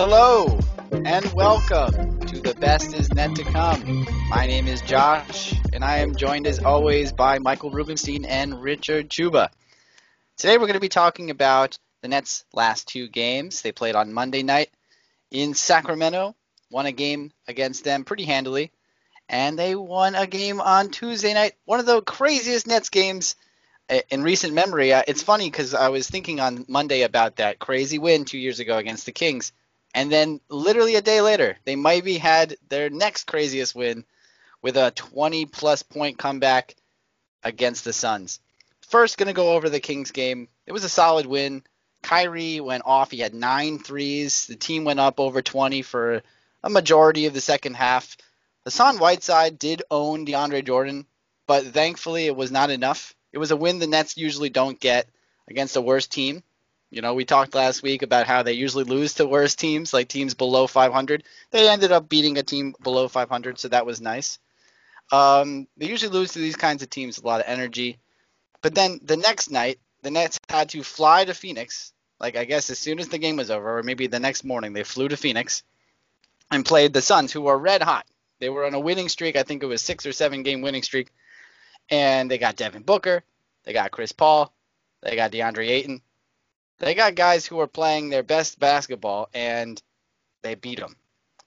Hello and welcome to the best is net to come. My name is Josh and I am joined as always by Michael Rubenstein and Richard Ciuba. Today we're going to be talking about the Nets' last two games. They played on Monday night in Sacramento, won a game against them pretty handily, and they won a game on Tuesday night, one of the craziest Nets games eh, in recent memory. Uh, it's funny because I was thinking on Monday about that crazy win two years ago against the Kings, and then literally a day later, they maybe had their next craziest win with a 20 plus point comeback against the Suns. First, going to go over the Kings game. It was a solid win. Kyrie went off. He had nine threes. The team went up over 20 for a majority of the second half. Hassan Whiteside did own DeAndre Jordan, but thankfully it was not enough. It was a win the Nets usually don't get against a worse team. You know, we talked last week about how they usually lose to worse teams, like teams below 500. They ended up beating a team below 500, so that was nice. Um, they usually lose to these kinds of teams a lot of energy. But then the next night, the Nets had to fly to Phoenix. Like I guess as soon as the game was over, or maybe the next morning, they flew to Phoenix and played the Suns, who were red hot. They were on a winning streak. I think it was six or seven game winning streak. And they got Devin Booker, they got Chris Paul, they got DeAndre Ayton. They got guys who are playing their best basketball, and they beat them.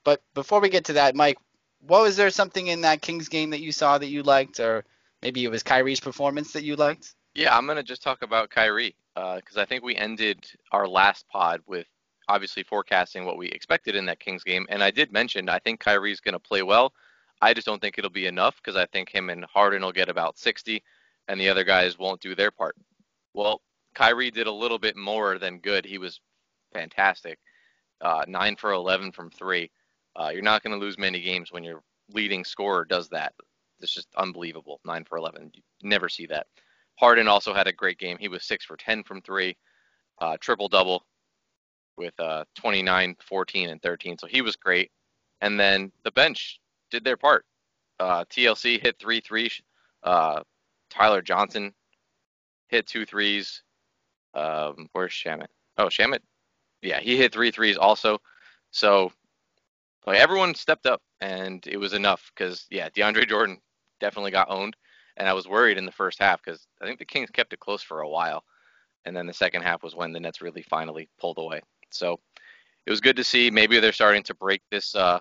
But before we get to that, Mike, what was there something in that Kings game that you saw that you liked, or maybe it was Kyrie's performance that you liked? Yeah, I'm gonna just talk about Kyrie because uh, I think we ended our last pod with obviously forecasting what we expected in that Kings game, and I did mention I think Kyrie's gonna play well. I just don't think it'll be enough because I think him and Harden will get about 60, and the other guys won't do their part. Well, Kyrie did a little bit more than good. He was fantastic. Uh, nine for 11 from three. Uh, you're not going to lose many games when your leading scorer does that. It's just unbelievable. Nine for 11. You never see that. Harden also had a great game. He was six for 10 from three, uh, triple double with uh, 29, 14, and 13. So he was great. And then the bench did their part. Uh, TLC hit three threes. Uh, Tyler Johnson hit two threes. Um, where's Shamet? Oh, Shamet. Yeah, he hit three threes also. So like everyone stepped up, and it was enough because yeah, DeAndre Jordan definitely got owned, and I was worried in the first half because I think the Kings kept it close for a while, and then the second half was when the Nets really finally pulled away. So it was good to see. Maybe they're starting to break this uh,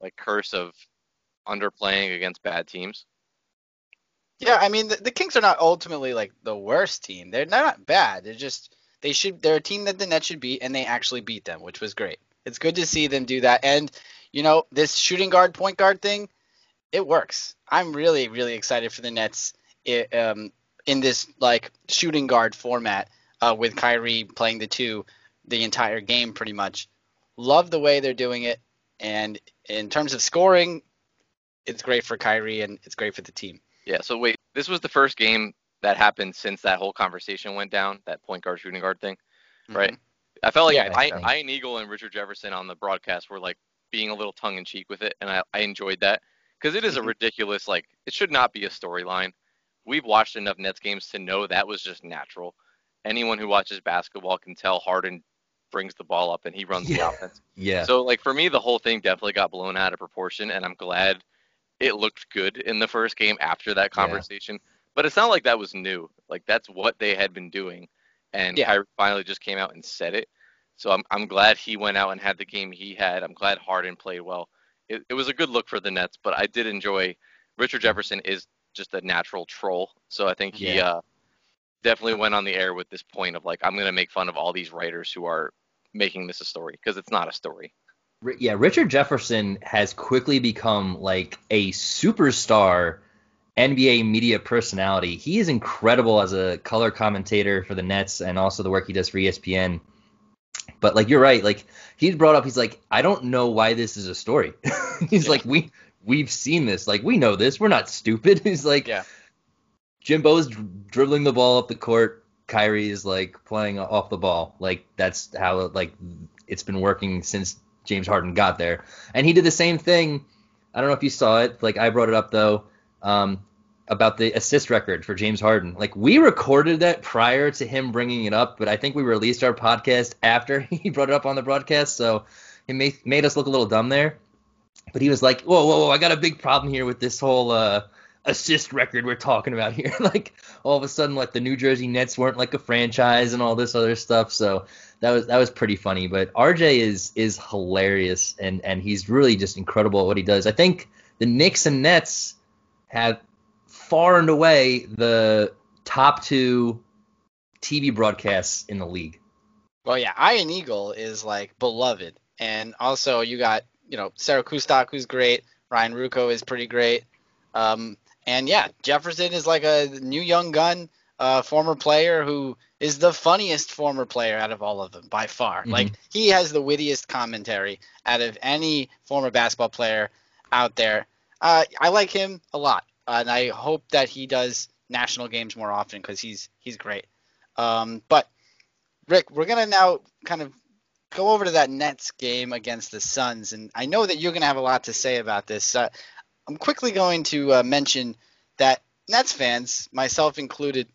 like curse of underplaying against bad teams. Yeah, I mean the, the Kings are not ultimately like the worst team. They're not bad. They're just they should they're a team that the Nets should beat, and they actually beat them, which was great. It's good to see them do that. And you know this shooting guard point guard thing, it works. I'm really really excited for the Nets it, um, in this like shooting guard format uh, with Kyrie playing the two the entire game pretty much. Love the way they're doing it, and in terms of scoring, it's great for Kyrie and it's great for the team. Yeah. So wait, this was the first game that happened since that whole conversation went down, that point guard shooting guard thing, right? Mm-hmm. I felt like yeah, I, Ian Eagle and Richard Jefferson on the broadcast were like being a little tongue in cheek with it, and I, I enjoyed that because it is a mm-hmm. ridiculous like it should not be a storyline. We've watched enough Nets games to know that was just natural. Anyone who watches basketball can tell Harden brings the ball up and he runs yeah. the offense. Yeah. So like for me, the whole thing definitely got blown out of proportion, and I'm glad it looked good in the first game after that conversation. Yeah. But it's not like that was new. Like that's what they had been doing, and yeah. Kyrie finally just came out and said it. So I'm I'm glad he went out and had the game he had. I'm glad Harden played well. It, it was a good look for the Nets, but I did enjoy. Richard Jefferson is just a natural troll, so I think he yeah. uh, definitely went on the air with this point of like I'm gonna make fun of all these writers who are making this a story because it's not a story. Yeah, Richard Jefferson has quickly become like a superstar NBA media personality. He is incredible as a color commentator for the Nets and also the work he does for ESPN. But like you're right, like he's brought up, he's like, I don't know why this is a story. he's yeah. like, we we've seen this, like we know this, we're not stupid. he's like, yeah. Jimbo's dribbling the ball up the court. Kyrie is like playing off the ball. Like that's how like it's been working since James Harden got there. And he did the same thing. I don't know if you saw it. Like I brought it up though. Um, about the assist record for James Harden. Like we recorded that prior to him bringing it up, but I think we released our podcast after he brought it up on the broadcast, so it made made us look a little dumb there. But he was like, "Whoa, whoa, whoa! I got a big problem here with this whole uh, assist record we're talking about here. like all of a sudden, like the New Jersey Nets weren't like a franchise and all this other stuff. So that was that was pretty funny. But RJ is is hilarious and and he's really just incredible at what he does. I think the Knicks and Nets have far and away the top two TV broadcasts in the league. Well, yeah, Ian Eagle is like beloved, and also you got you know Sarah Kustok who's great. Ryan Ruocco is pretty great. Um, and yeah, Jefferson is like a new young gun, uh, former player who is the funniest former player out of all of them by far. Mm-hmm. Like he has the wittiest commentary out of any former basketball player out there. Uh, I like him a lot, uh, and I hope that he does national games more often because he's he's great. Um, but Rick, we're gonna now kind of go over to that Nets game against the Suns, and I know that you're gonna have a lot to say about this. Uh, I'm quickly going to uh, mention that Nets fans, myself included,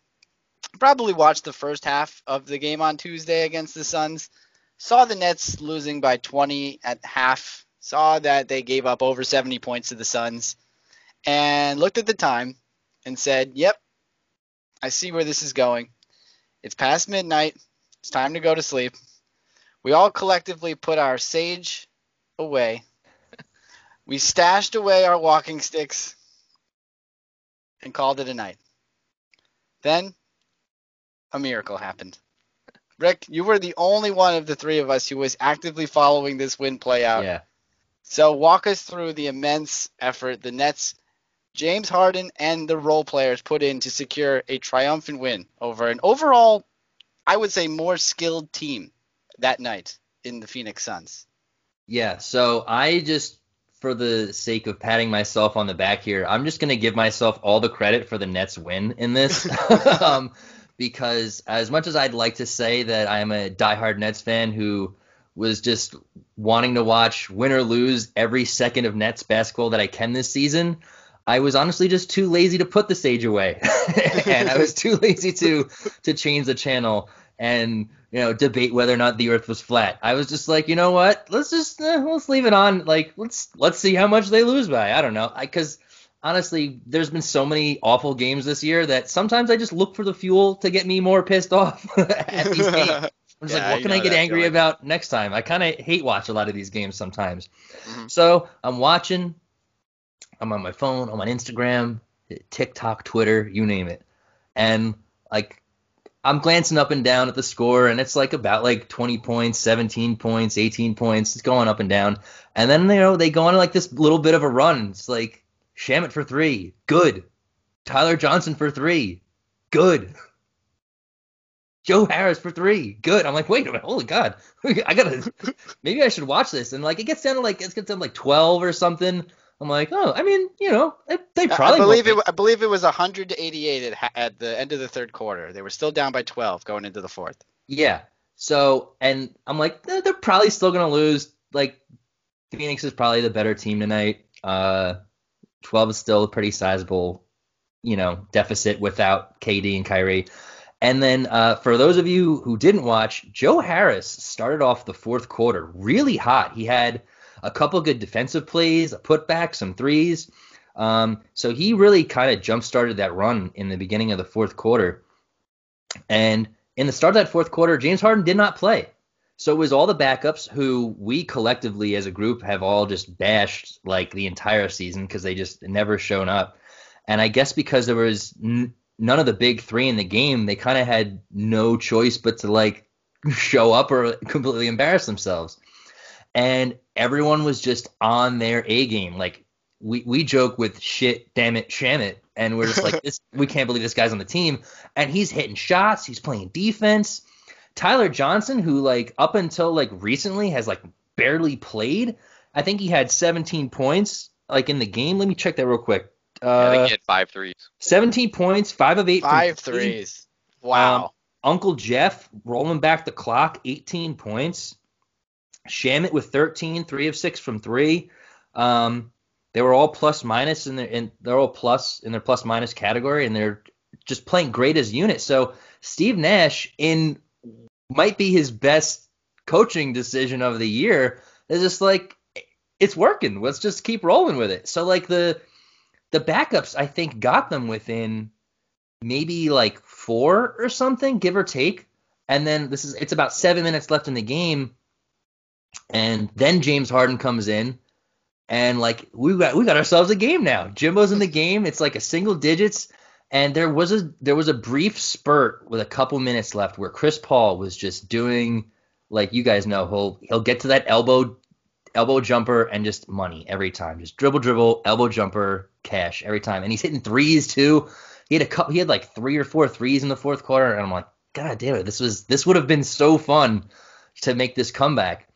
probably watched the first half of the game on Tuesday against the Suns, saw the Nets losing by 20 at half, saw that they gave up over 70 points to the Suns, and looked at the time and said, Yep, I see where this is going. It's past midnight. It's time to go to sleep. We all collectively put our sage away we stashed away our walking sticks and called it a night. Then a miracle happened. Rick, you were the only one of the three of us who was actively following this win play out. Yeah. So walk us through the immense effort the Nets, James Harden, and the role players put in to secure a triumphant win over an overall, I would say, more skilled team that night in the Phoenix Suns. Yeah. So I just for the sake of patting myself on the back here, I'm just going to give myself all the credit for the Nets win in this. um, because as much as I'd like to say that I'm a diehard Nets fan who was just wanting to watch win or lose every second of Nets basketball that I can this season, I was honestly just too lazy to put the stage away, and I was too lazy to to change the channel and you know debate whether or not the earth was flat. I was just like you know what? Let's just eh, let's leave it on. Like let's let's see how much they lose by. I don't know. Because honestly there's been so many awful games this year that sometimes i just look for the fuel to get me more pissed off at these games i'm just yeah, like what can i get angry feeling. about next time i kind of hate watch a lot of these games sometimes mm-hmm. so i'm watching i'm on my phone i'm on instagram tiktok twitter you name it and like I'm glancing up and down at the score, and it's like about like 20 points, 17 points, 18 points. It's going up and down, and then you know they go on like this little bit of a run. It's like Shamet for three, good. Tyler Johnson for three, good. Joe Harris for three, good. I'm like, wait a minute, holy god, I gotta, maybe I should watch this. And like it gets down to like it gets down to like 12 or something. I'm like, oh, I mean, you know, they probably. I believe it. I believe it was 188 at, at the end of the third quarter. They were still down by 12 going into the fourth. Yeah. So, and I'm like, they're, they're probably still gonna lose. Like, Phoenix is probably the better team tonight. Uh, 12 is still a pretty sizable, you know, deficit without KD and Kyrie. And then uh, for those of you who didn't watch, Joe Harris started off the fourth quarter really hot. He had a couple good defensive plays, a putback, some threes. Um, so he really kind of jump started that run in the beginning of the fourth quarter. And in the start of that fourth quarter, James Harden did not play. So it was all the backups who we collectively as a group have all just bashed like the entire season because they just never shown up. And I guess because there was n- none of the big three in the game, they kind of had no choice but to like show up or completely embarrass themselves and everyone was just on their A game. Like we we joke with shit, damn it, sham it, and we're just like this. We can't believe this guy's on the team, and he's hitting shots. He's playing defense. Tyler Johnson, who like up until like recently has like barely played. I think he had 17 points like in the game. Let me check that real quick. Uh, I think he had five threes. 17 points, five of eight. Five threes. Wow. Um, Uncle Jeff rolling back the clock, 18 points. Shamet with 13, three of six from three. Um, They were all plus minus in their in they're all plus in their plus minus category, and they're just playing great as units. So Steve Nash in might be his best coaching decision of the year It's just like it's working. Let's just keep rolling with it. So like the the backups I think got them within maybe like four or something, give or take. And then this is it's about seven minutes left in the game, and then James Harden comes in, and like we got we got ourselves a game now. Jimbo's in the game. It's like a single digits, and there was a there was a brief spurt with a couple minutes left where Chris Paul was just doing like you guys know he'll he'll get to that elbow elbow jumper and just money every time. Just dribble dribble elbow jumper cash every time, and he's hitting threes too. He had a couple, he had like three or four threes in the fourth quarter, and I'm like, God damn it, this was this would have been so fun to make this comeback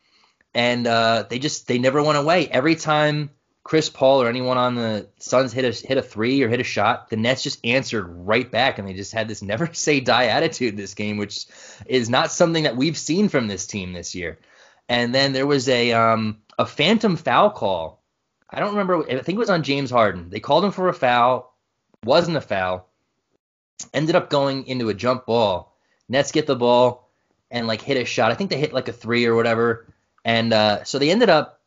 and uh, they just they never went away. Every time Chris Paul or anyone on the Suns hit a hit a three or hit a shot, the Nets just answered right back, and they just had this never say die attitude this game, which is not something that we've seen from this team this year. And then there was a um, a phantom foul call. I don't remember. I think it was on James Harden. They called him for a foul. Wasn't a foul. Ended up going into a jump ball. Nets get the ball and like hit a shot. I think they hit like a three or whatever and uh, so they ended up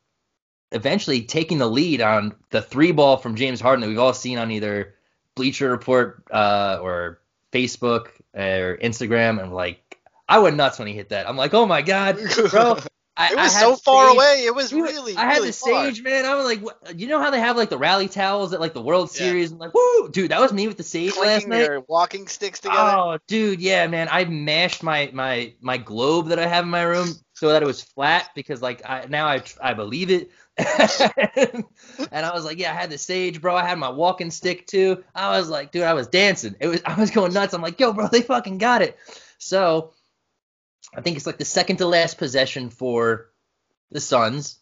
eventually taking the lead on the three ball from James Harden that we've all seen on either Bleacher Report uh, or Facebook or Instagram. And like, I went nuts when he hit that. I'm like, oh my god, bro. I, it was so far away. It was really. I had really the sage, man. I was like, what, you know how they have like the rally towels at like the World Series? Yeah. I'm like, woo, dude, that was me with the sage last night. Walking sticks together. Oh, dude, yeah, man. I mashed my my my globe that I have in my room so that it was flat because like I now I I believe it. and I was like, yeah, I had the sage, bro. I had my walking stick too. I was like, dude, I was dancing. It was I was going nuts. I'm like, yo, bro, they fucking got it. So I think it's like the second to last possession for the Suns.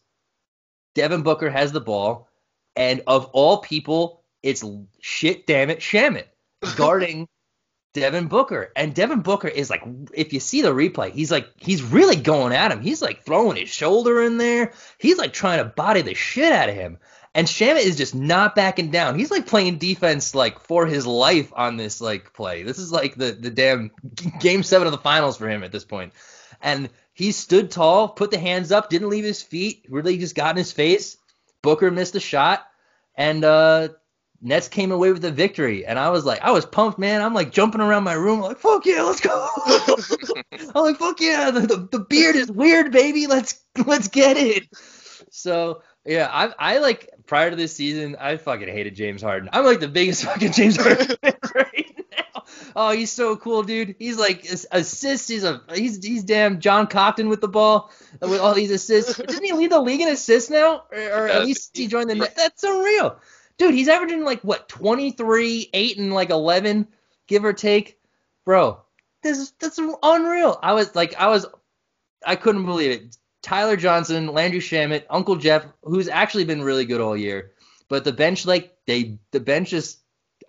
Devin Booker has the ball, and of all people, it's shit damn it, Shamet guarding Devin Booker. And Devin Booker is like, if you see the replay, he's like, he's really going at him. He's like throwing his shoulder in there. He's like trying to body the shit out of him. And Shamet is just not backing down. He's like playing defense like for his life on this like play. This is like the the damn game seven of the finals for him at this point. And he stood tall, put the hands up, didn't leave his feet, really just got in his face. Booker missed a shot, and uh, Nets came away with the victory. And I was like, I was pumped, man. I'm like jumping around my room, like, fuck yeah, let's go. I'm like, fuck yeah, the, the, the beard is weird, baby. Let's let's get it. So yeah, I I like prior to this season, I fucking hated James Harden. I'm like the biggest fucking James Harden fan right now. Oh, he's so cool, dude. He's like assists. He's a he's he's damn John Stockton with the ball with all these assists. Didn't he lead the league in assists now, or, or at least he joined the net? That's unreal, dude. He's averaging like what 23, eight and like 11, give or take, bro. This is that's unreal. I was like, I was, I couldn't believe it. Tyler Johnson, Landry Shamet, Uncle Jeff, who's actually been really good all year. But the bench, like they, the bench just,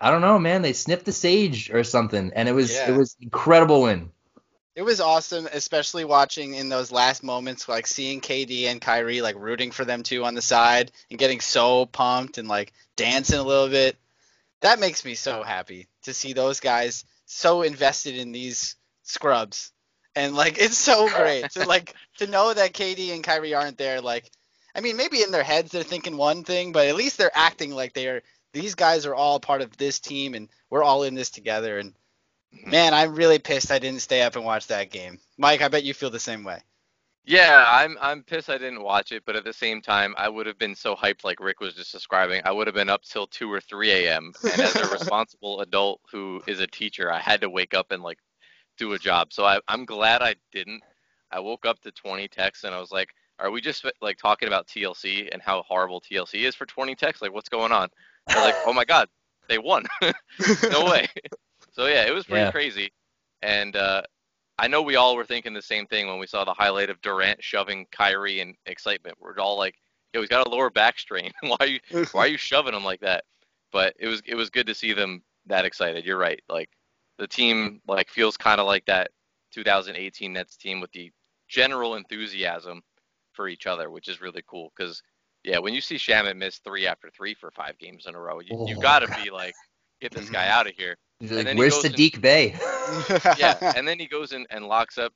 I don't know, man. They sniffed the sage or something, and it was yeah. it was incredible win. It was awesome, especially watching in those last moments, like seeing KD and Kyrie like rooting for them too on the side and getting so pumped and like dancing a little bit. That makes me so happy to see those guys so invested in these scrubs and like it's so great to like to know that KD and Kyrie aren't there. Like, I mean, maybe in their heads they're thinking one thing, but at least they're acting like they are. These guys are all part of this team, and we're all in this together. And man, I'm really pissed I didn't stay up and watch that game. Mike, I bet you feel the same way. Yeah, I'm I'm pissed I didn't watch it, but at the same time, I would have been so hyped like Rick was just describing. I would have been up till two or three a.m. And as a responsible adult who is a teacher, I had to wake up and like do a job. So I, I'm glad I didn't. I woke up to 20 texts and I was like, are we just like talking about TLC and how horrible TLC is for 20 texts? Like, what's going on? They're like, oh my God, they won. no way. So yeah, it was pretty yeah. crazy. And uh, I know we all were thinking the same thing when we saw the highlight of Durant shoving Kyrie in excitement. We're all like, yo, he's got a lower back strain. why are you why are you shoving him like that? But it was it was good to see them that excited. You're right. Like the team like feels kind of like that 2018 Nets team with the general enthusiasm for each other, which is really cool because Yeah, when you see Shamet miss three after three for five games in a row, you, you Oh, got to be like, get this guy out of here. He's like, he Where's and- Sadiq Bey? Yeah, and then he goes in and locks up,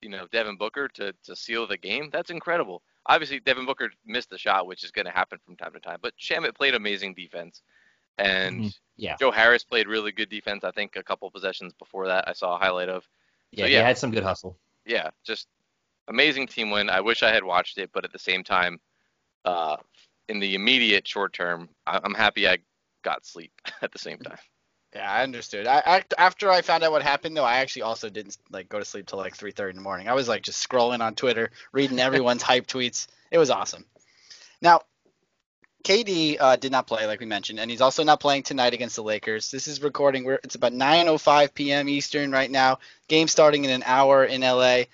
you know, Devin Booker to to seal the game. That's incredible. Obviously, Devin Booker missed the shot, which is going to happen from time to time. But Shamet played amazing defense, and Mhm. Yeah. Joe Harris played really good defense. I think a couple possessions before that, I saw a highlight of. yeah, So, he had some good hustle. yeah, just amazing team win. I wish I had watched it, but at the same time, uh, in the immediate short term, I- I'm happy I got sleep at the same time. Yeah, I understood. I, I after I found out what happened though, I actually also didn't like go to sleep till like 3:30 in the morning. I was like just scrolling on Twitter, reading everyone's hype tweets. It was awesome. Now, KD uh, did not play like we mentioned, and he's also not playing tonight against the Lakers. This is recording. We're, it's about 9:05 p.m. Eastern right now. Game starting in an hour in LA.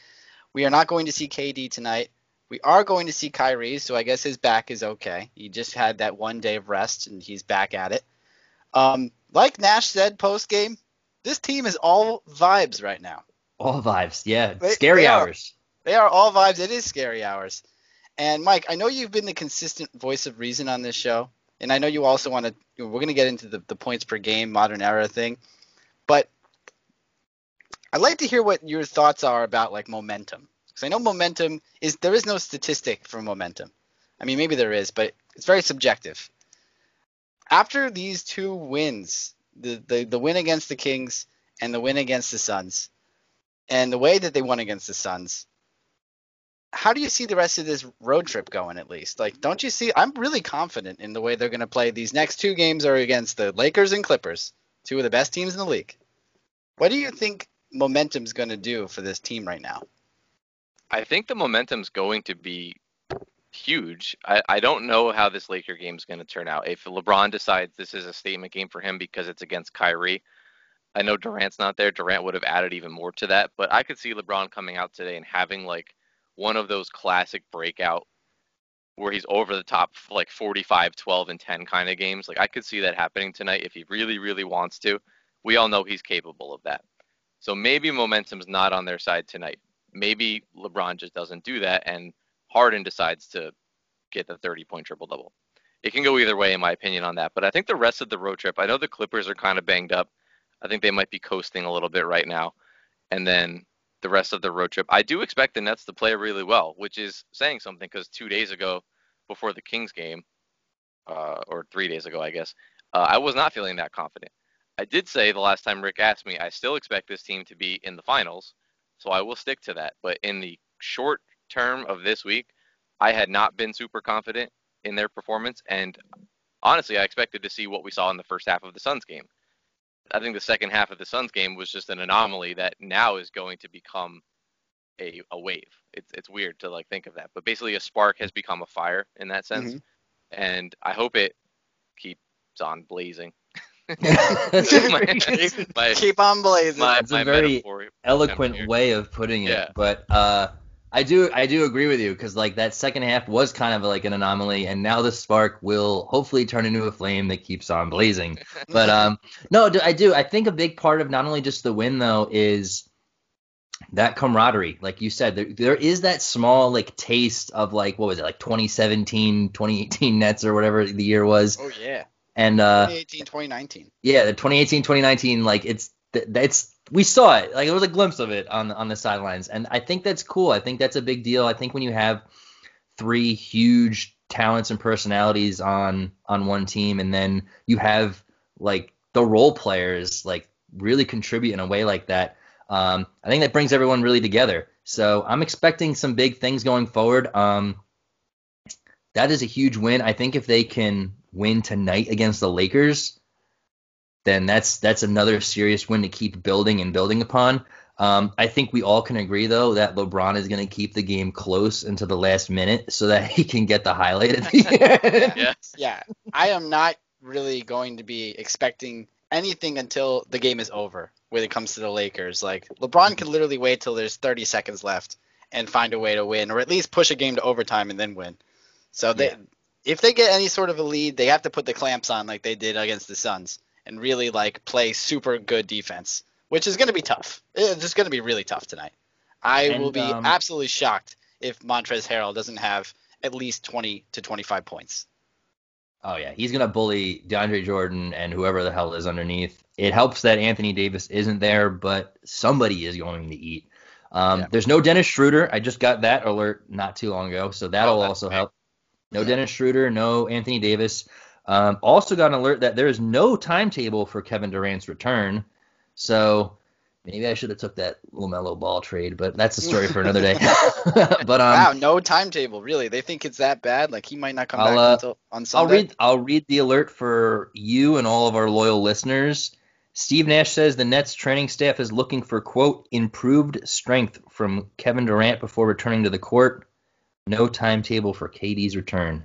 We are not going to see KD tonight. We are going to see Kyrie, so I guess his back is okay. He just had that one day of rest, and he's back at it. Um, like Nash said post game, this team is all vibes right now. All vibes. Yeah. They- Scary they are. hours. They are all vibes. It is scary hours. And Mike, I know you've been the consistent voice of reason on this show, and I know you also want to. We're going to get into the, the points per game modern era thing, but I'd like to hear what your thoughts are about like momentum, because I know momentum is there is no statistic for momentum. I mean, maybe there is, but it's very subjective. After these two wins, the, the, the win against the Kings and the win against the Suns, and the way that they won against the Suns, how do you see the rest of this road trip going at least? Like, don't you see? I'm really confident in the way they're going to play. These next two games are against the Lakers and Clippers, two of the best teams in the league. What do you think momentum's going to do for this team right now? I think the momentum's going to be huge. I, I don't know how this Laker game is going to turn out. If LeBron decides this is a statement game for him because it's against Kyrie, I know Durant's not there. Durant would have added even more to that, but I could see LeBron coming out today and having like one of those classic breakout where he's over the top like 45, 12 and 10 kind of games. Like I could see that happening tonight if he really really wants to. We all know he's capable of that. So maybe momentum's not on their side tonight. Maybe LeBron just doesn't do that and Harden decides to get the 30 point triple double. It can go either way in my opinion on that, but I think the rest of the road trip, I know the Clippers are kind of banged up. I think they might be coasting a little bit right now. And then the rest of the road trip, I do expect the Nets to play really well, which is saying something because two days ago, before the Kings game, uh, or three days ago, I guess, uh, I was not feeling that confident. I did say the last time Rick asked me, I still expect this team to be in the finals, so I will stick to that. But in the short term of this week, I had not been super confident in their performance, and honestly, I expected to see what we saw in the first half of the Suns game. I think the second half of the Suns game was just an anomaly that now is going to become a, a wave. It's it's weird to like think of that, but basically a spark has become a fire in that sense, mm-hmm. and I hope it keeps on blazing. my, my, Keep on blazing. my, That's a very eloquent here. way of putting it. Yeah. But uh, I do I do agree with you because like that second half was kind of like an anomaly, and now the spark will hopefully turn into a flame that keeps on blazing. But um, no, I do. I think a big part of not only just the win though is that camaraderie. Like you said, there, there is that small like taste of like what was it like 2017, 2018 Nets or whatever the year was, oh yeah, and uh, 2018, 2019. yeah, the 2018 2019 like it's th- it's we saw it like it was a glimpse of it on on the sidelines and I think that's cool. I think that's a big deal. I think when you have three huge talents and personalities on on one team and then you have like the role players like really contribute in a way like that. Um, I think that brings everyone really together. So I'm expecting some big things going forward. Um, that is a huge win. I think if they can win tonight against the Lakers, then that's that's another serious win to keep building and building upon. Um, I think we all can agree though that LeBron is going to keep the game close until the last minute so that he can get the highlight at the end. Yeah. Yeah, I am not really going to be expecting anything until the game is over when it comes to the Lakers. Like LeBron can literally wait till there's 30 seconds left and find a way to win, or at least push a game to overtime and then win. So they, Yeah. If they get any sort of a lead, they have to put the clamps on like they did against the Suns and really like play super good defense, which is going to be tough. It's just going to be really tough tonight. I And, will be um, absolutely shocked if Montrezl Harrell doesn't have at least 20 to 25 points. Oh yeah, he's gonna bully DeAndre Jordan and whoever the hell is underneath. It helps that Anthony Davis isn't there, but somebody is going to eat. Um, Yeah. There's no Dennis Schroeder. I just got that alert not too long ago, so that'll Oh, also help. No Dennis Schroeder, no Anthony Davis. Um, also got an alert that there is no timetable for Kevin Durant's return. So maybe I should have took that Lamelo Ball trade, but that's a story for another day. but um, wow, no timetable. Really, they think it's that bad. Like he might not come I'll, back uh, until on I'll read I'll read the alert for you and all of our loyal listeners. Steve Nash says the Nets training staff is looking for quote improved strength from Kevin Durant before returning to the court. No timetable for KD's return.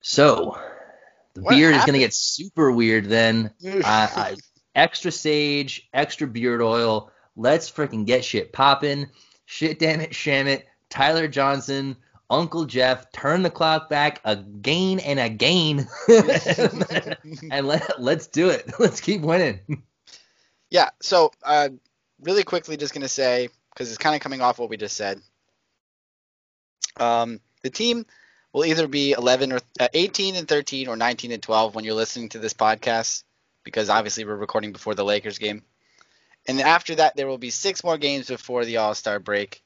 So the What beard is going to get super weird then. I, extra sage, extra beard oil. Let's freaking get shit popping. Shit damn it, sham it. Tyler Johnson, Uncle Jeff, turn the clock back again and again. and let, let's do it. Let's keep winning. Yeah. So, uh, really quickly, just gonna say because it's kind of coming off what we just said. Um, the team will either be 11 or uh, 18 and 13 or 19 and 12 when you're listening to this podcast, because obviously we're recording before the Lakers game. And after that, there will be six more games before the All Star break.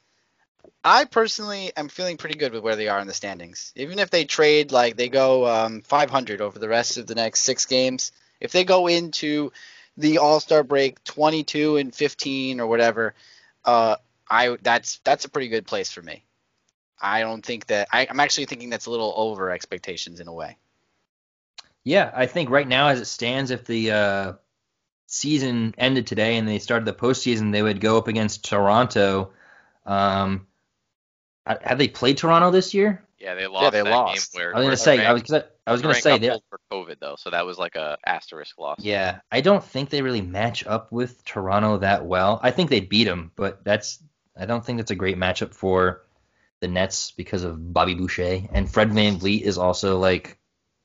I personally am feeling pretty good with where they are in the standings. Even if they trade, like they go um, 500 over the rest of the next six games, if they go into the All Star break 22 and 15 or whatever, uh, I that's that's a pretty good place for me. I don't think that I, I'm actually thinking that's a little over expectations in a way. Yeah, I think right now as it stands, if the uh, season ended today and they started the postseason, they would go up against Toronto. Um, have they played Toronto this year? Yeah, they lost Yeah, they that lost. game where I was gonna say, Durant- I was, 'cause I, I was gonna say they that. for COVID though, so that was like a asterisk loss. Yeah, I don't think they really match up with Toronto that well. I think they'd beat them, but that's I don't think that's a great matchup for the Nets because of Bobby Boucher and Fred VanVleet is also like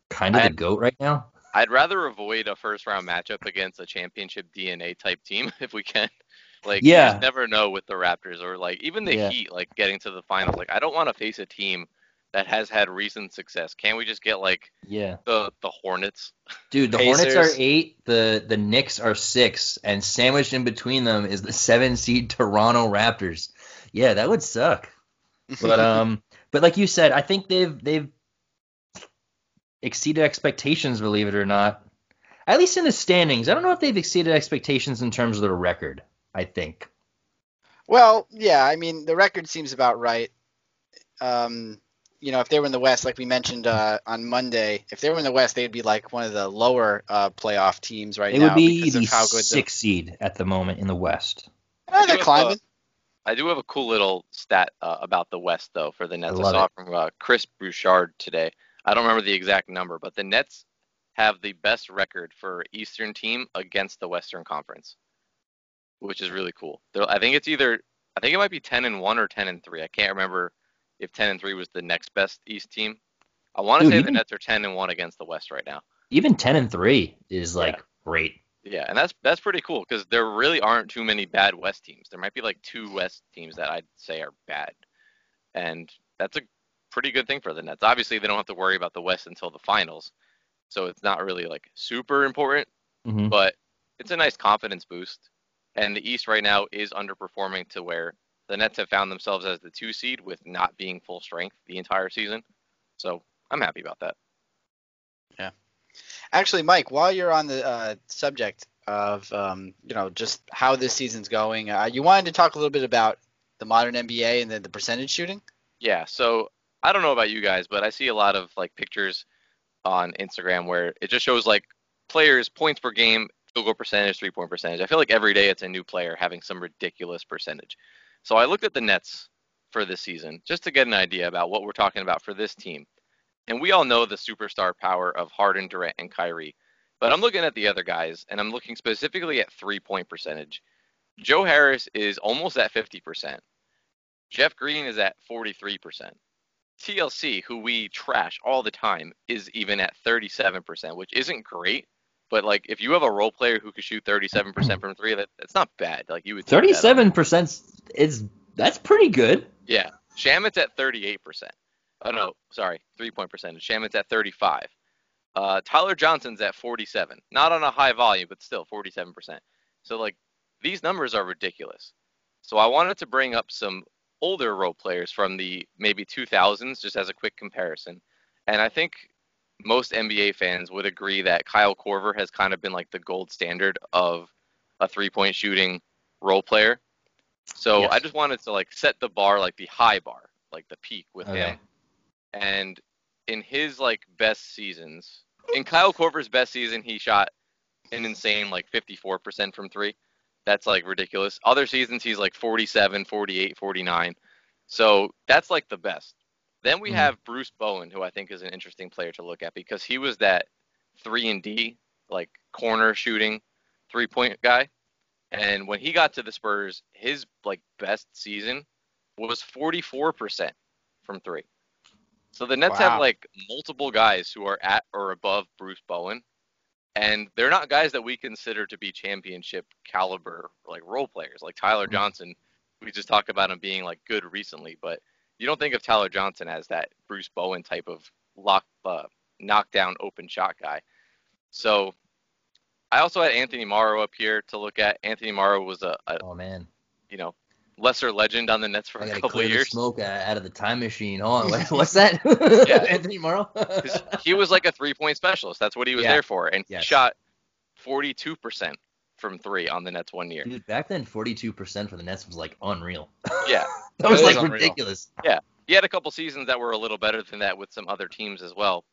kind of I- the goat right now. I'd rather avoid a first round matchup against a championship DNA type team if we can. Like you Yeah. just never know with the Raptors or like even the Yeah. Heat, like getting to the finals. Like I don't want to face a team that has had recent success. Can't we just get like Yeah, the the Hornets? dude, the Hornets are eight, the the Knicks are six, and sandwiched in between them is the seven seed Toronto Raptors. Yeah, that would suck. But um, but like you said, I think they've they've exceeded expectations, believe it or not. At least in the standings, I don't know if they've exceeded expectations in terms of their record. I think. Well, yeah, I mean the record seems about right. Um, you know, if they were in the West, like we mentioned uh, on Monday, if they were in the West, they'd be like one of the lower uh, playoff teams right They now would be because the of how good sixth seed at the moment in the West. the. They're climbing. I do have a cool little stat uh, about the West though for the Nets. I, love saw it. from uh, Chris Bouchard today. I don't remember the exact number, but the Nets have the best record for Eastern team against the Western Conference, which is really cool. They're, I think it's either I think it might be 10 and 1 or 10 and 3. I can't remember if 10 and 3 was the next best East team. I want to say the Nets are 10 and 1 against the West right now. Even ten and three is like Yeah. great. Yeah, and that's that's pretty cool because there really aren't too many bad West teams. There might be like two West teams that I'd say are bad, and that's a pretty good thing for the Nets. Obviously, they don't have to worry about the West until the finals, so it's not really like super important, hmm but it's a nice confidence boost. And the East right now is underperforming to where the Nets have found themselves as the two seed with not being full strength the entire season. So I'm happy about that. Actually, Mike, while you're on the uh, subject of um, you know just how this season's going, uh, you wanted to talk a little bit about the modern NBA and then the percentage shooting. Yeah, so I don't know about you guys, but I see a lot of like pictures on Instagram where it just shows like players points per game, field goal percentage, three point percentage. I feel like every day it's a new player having some ridiculous percentage. So I looked at the Nets for this season just to get an idea about what we're talking about for this team. And we all know the superstar power of Harden, Durant, and Kyrie. But I'm looking at the other guys, and I'm looking specifically at three point percentage. Joe Harris is almost at 50%. Jeff Green is at 43%. TLC, who we trash all the time, is even at 37%, which isn't great. But like, if you have a role player who can shoot 37% from three, that that's not bad. Like you would take. Thirty-seven percent is that's pretty good. Yeah, Shamet's at 38%. Oh no, sorry, three point percentage. Shamet's at 35. Uh, Tyler Johnson's at 47. Not on a high volume, but still 47%. So like these numbers are ridiculous. So I wanted to bring up some older role players from the maybe 2000s just as a quick comparison. And I think most NBA fans would agree that Kyle Korver has kind of been like the gold standard of a three-point shooting role player. So Yes. I just wanted to like set the bar like the high bar, like the peak with Okay. him. And in his like best seasons, in Kyle Korver's best season, he shot an insane like 54% from three. That's like ridiculous. Other seasons, he's like 47, 48, 49. So that's like the best. Then we Mhm. have Bruce Bowen, who I think is an interesting player to look at because he was that three and D, like corner shooting three point guy. And when he got to the Spurs, his like best season was 44% from three. So the Nets Wow. have like multiple guys who are at or above Bruce Bowen, and they're not guys that we consider to be championship caliber like role players. Like Tyler Mhm. Johnson, we just talked about him being like good recently, but you don't think of Tyler Johnson as that Bruce Bowen type of lock uh, knockdown open shot guy. So I also had Anthony Morrow up here to look at. Anthony Morrow was a, a Oh man, you know lesser legend on the Nets for I a couple clear of the years. smoke out of the time machine. Hold on, what- what's that? Yeah. Anthony Morrow. he was like a three point specialist. That's what he was Yeah. there for. And Yes. he shot 42% from three on the Nets one year. Dude, back then, 42% for the Nets was like unreal. Yeah. that was It like unreal. ridiculous. Yeah, he had a couple seasons that were a little better than that with some other teams as well.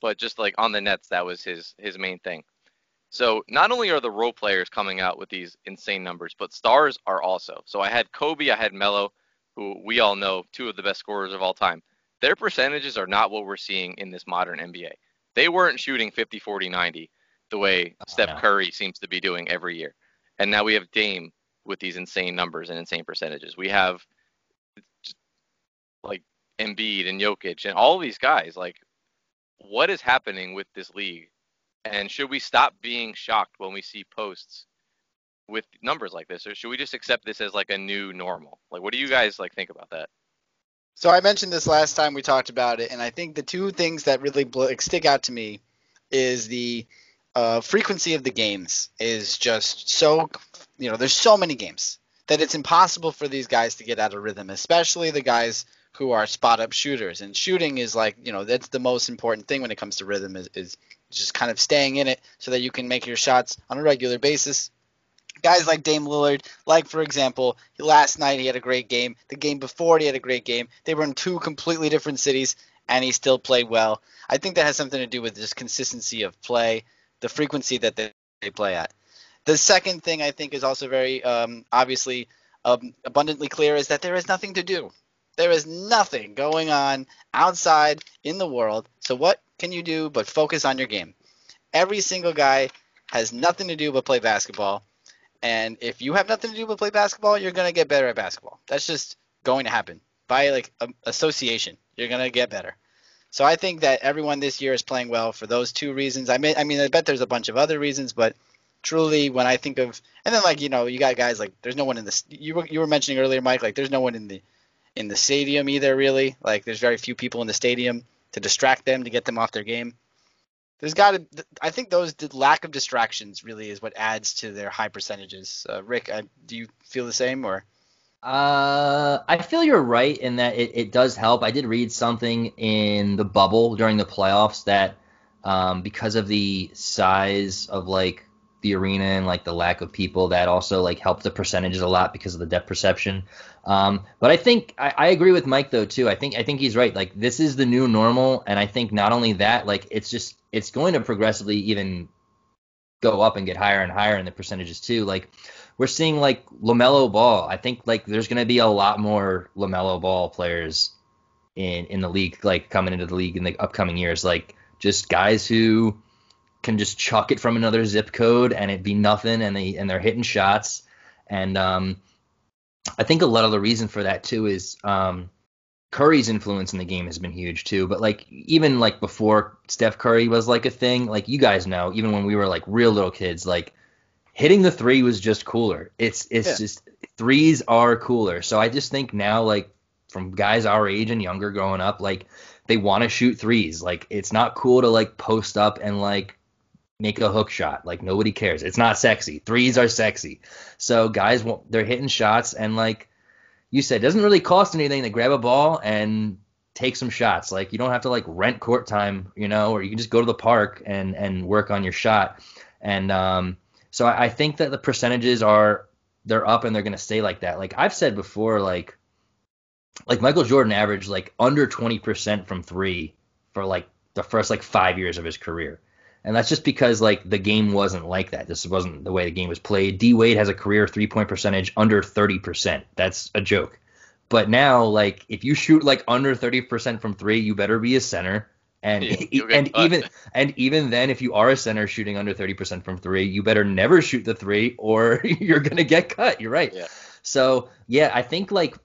But just like on the Nets, that was his his main thing. So not only are the role players coming out with these insane numbers, but stars are also. So I had Kobe, I had Melo, who we all know two of the best scorers of all time. Their percentages are not what we're seeing in this modern NBA. They weren't shooting 50, 40, 90 the way Oh, Steph no. Curry seems to be doing every year. And now we have Dame with these insane numbers and insane percentages. We have like Embiid and Jokic and all these guys. Like, what is happening with this league? And should we stop being shocked when we see posts with numbers like this, or should we just accept this as like a new normal? Like, what do you guys like think about that? So I mentioned this last time we talked about it, and I think the two things that really bl- stick out to me is the uh, frequency of the games is just so you know there's so many games that it's impossible for these guys to get out of rhythm, especially the guys who are spot up shooters. And shooting is like you know that's the most important thing when it comes to rhythm is, is just kind of staying in it so that you can make your shots on a regular basis. Guys like Dame Lillard, like for example, last night he had a great game. The game before he had a great game. They were in two completely different cities, and he still played well. I think that has something to do with just consistency of play, the frequency that they, they play at. The second thing I think is also very um, obviously um, abundantly clear is that there is nothing to do. There is nothing going on outside in the world. So what can you do but focus on your game? Every single guy has nothing to do but play basketball. And if you have nothing to do but play basketball, you're gonna get better at basketball. That's just going to happen by like association. You're gonna get better. So I think that everyone this year is playing well for those two reasons. I mean, I mean, I bet there's a bunch of other reasons, but truly, when I think of, and then like you know, you got guys like there's no one in the. You were you were mentioning earlier, Mike, like there's no one in the in the stadium either. Really, like there's very few people in the stadium to distract them to get them off their game. There's got to. I think those lack of distractions really is what adds to their high percentages. Uh, Rick, uh, do you feel the same or? Uh, I feel you're right in that it, it does help. I did read something in the bubble during the playoffs that um, because of the size of like the arena and like the lack of people, that also like helped the percentages a lot because of the depth perception. Um, but I think I, I agree with Mike though too. I think I think he's right. Like this is the new normal, and I think not only that, like it's just it's going to progressively even go up and get higher and higher in the percentages too. Like we're seeing like Lamelo Ball. I think like there's going to be a lot more Lamelo Ball players in in the league, like coming into the league in the upcoming years. Like just guys who can just chuck it from another zip code and it be nothing, and they and they're hitting shots. And um, I think a lot of the reason for that too is um, Curry's influence in the game has been huge too. But like even like before Steph Curry was like a thing, like you guys know, even when we were like real little kids, like hitting the three was just cooler. It's it's Yeah. just threes are cooler. So I just think now like from guys our age and younger growing up. Like they want to shoot threes. Like it's not cool to like post up and like make a hook shot. Like nobody cares. It's not sexy. Threes are sexy. So guys, they're hitting shots and like you said, doesn't really cost anything to grab a ball and take some shots. Like you don't have to like rent court time, you know, or you can just go to the park and and work on your shot. And um, so I, I think that the percentages are they're up and they're gonna stay like that. Like I've said before, like like Michael Jordan averaged like under 20% from three for like the first like five years of his career. And that's just because like the game wasn't like that. This wasn't the way the game was played. D Wade has a career three point percentage under 30%. That's a joke. But now, like, if you shoot like under 30% from three, you better be a center. And Yeah, and cut. even and even then, if you are a center shooting under 30% from three, you better never shoot the three, or you're gonna get cut. You're right. Yeah. So yeah, I think like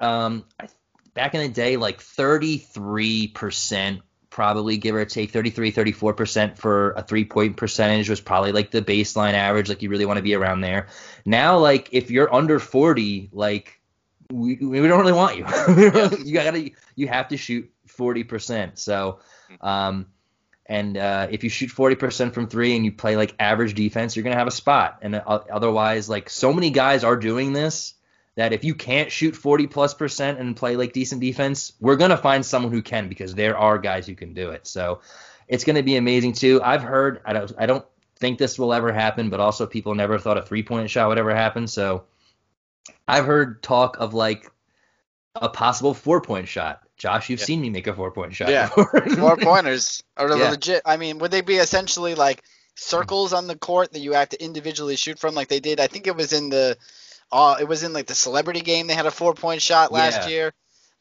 um, I, back in the day, like 33% probably give or take 33 34% for a three point percentage was probably like the baseline average like you really want to be around there. Now like if you're under 40 like we, we don't really want you. You gotta you have to shoot 40% so um and uh, if you shoot 40% from three and you play like average defense you're gonna have a spot. And uh, otherwise like so many guys are doing this that if you can't shoot 40 plus percent and play like decent defense, we're going to find someone who can because there are guys who can do it. So it's going to be amazing too. I've heard, I don't, I don't think this will ever happen, but also people never thought a three point shot would ever happen. So I've heard talk of like a possible four point shot. Josh, you've Yeah. seen me make a four point shot. Yeah. before. Four pointers are Yeah. legit. I mean, would they be essentially like circles on the court that you have to individually shoot from, like they did? I think it was in the, uh, it was in like the celebrity game. They had a four point shot last Yeah. year.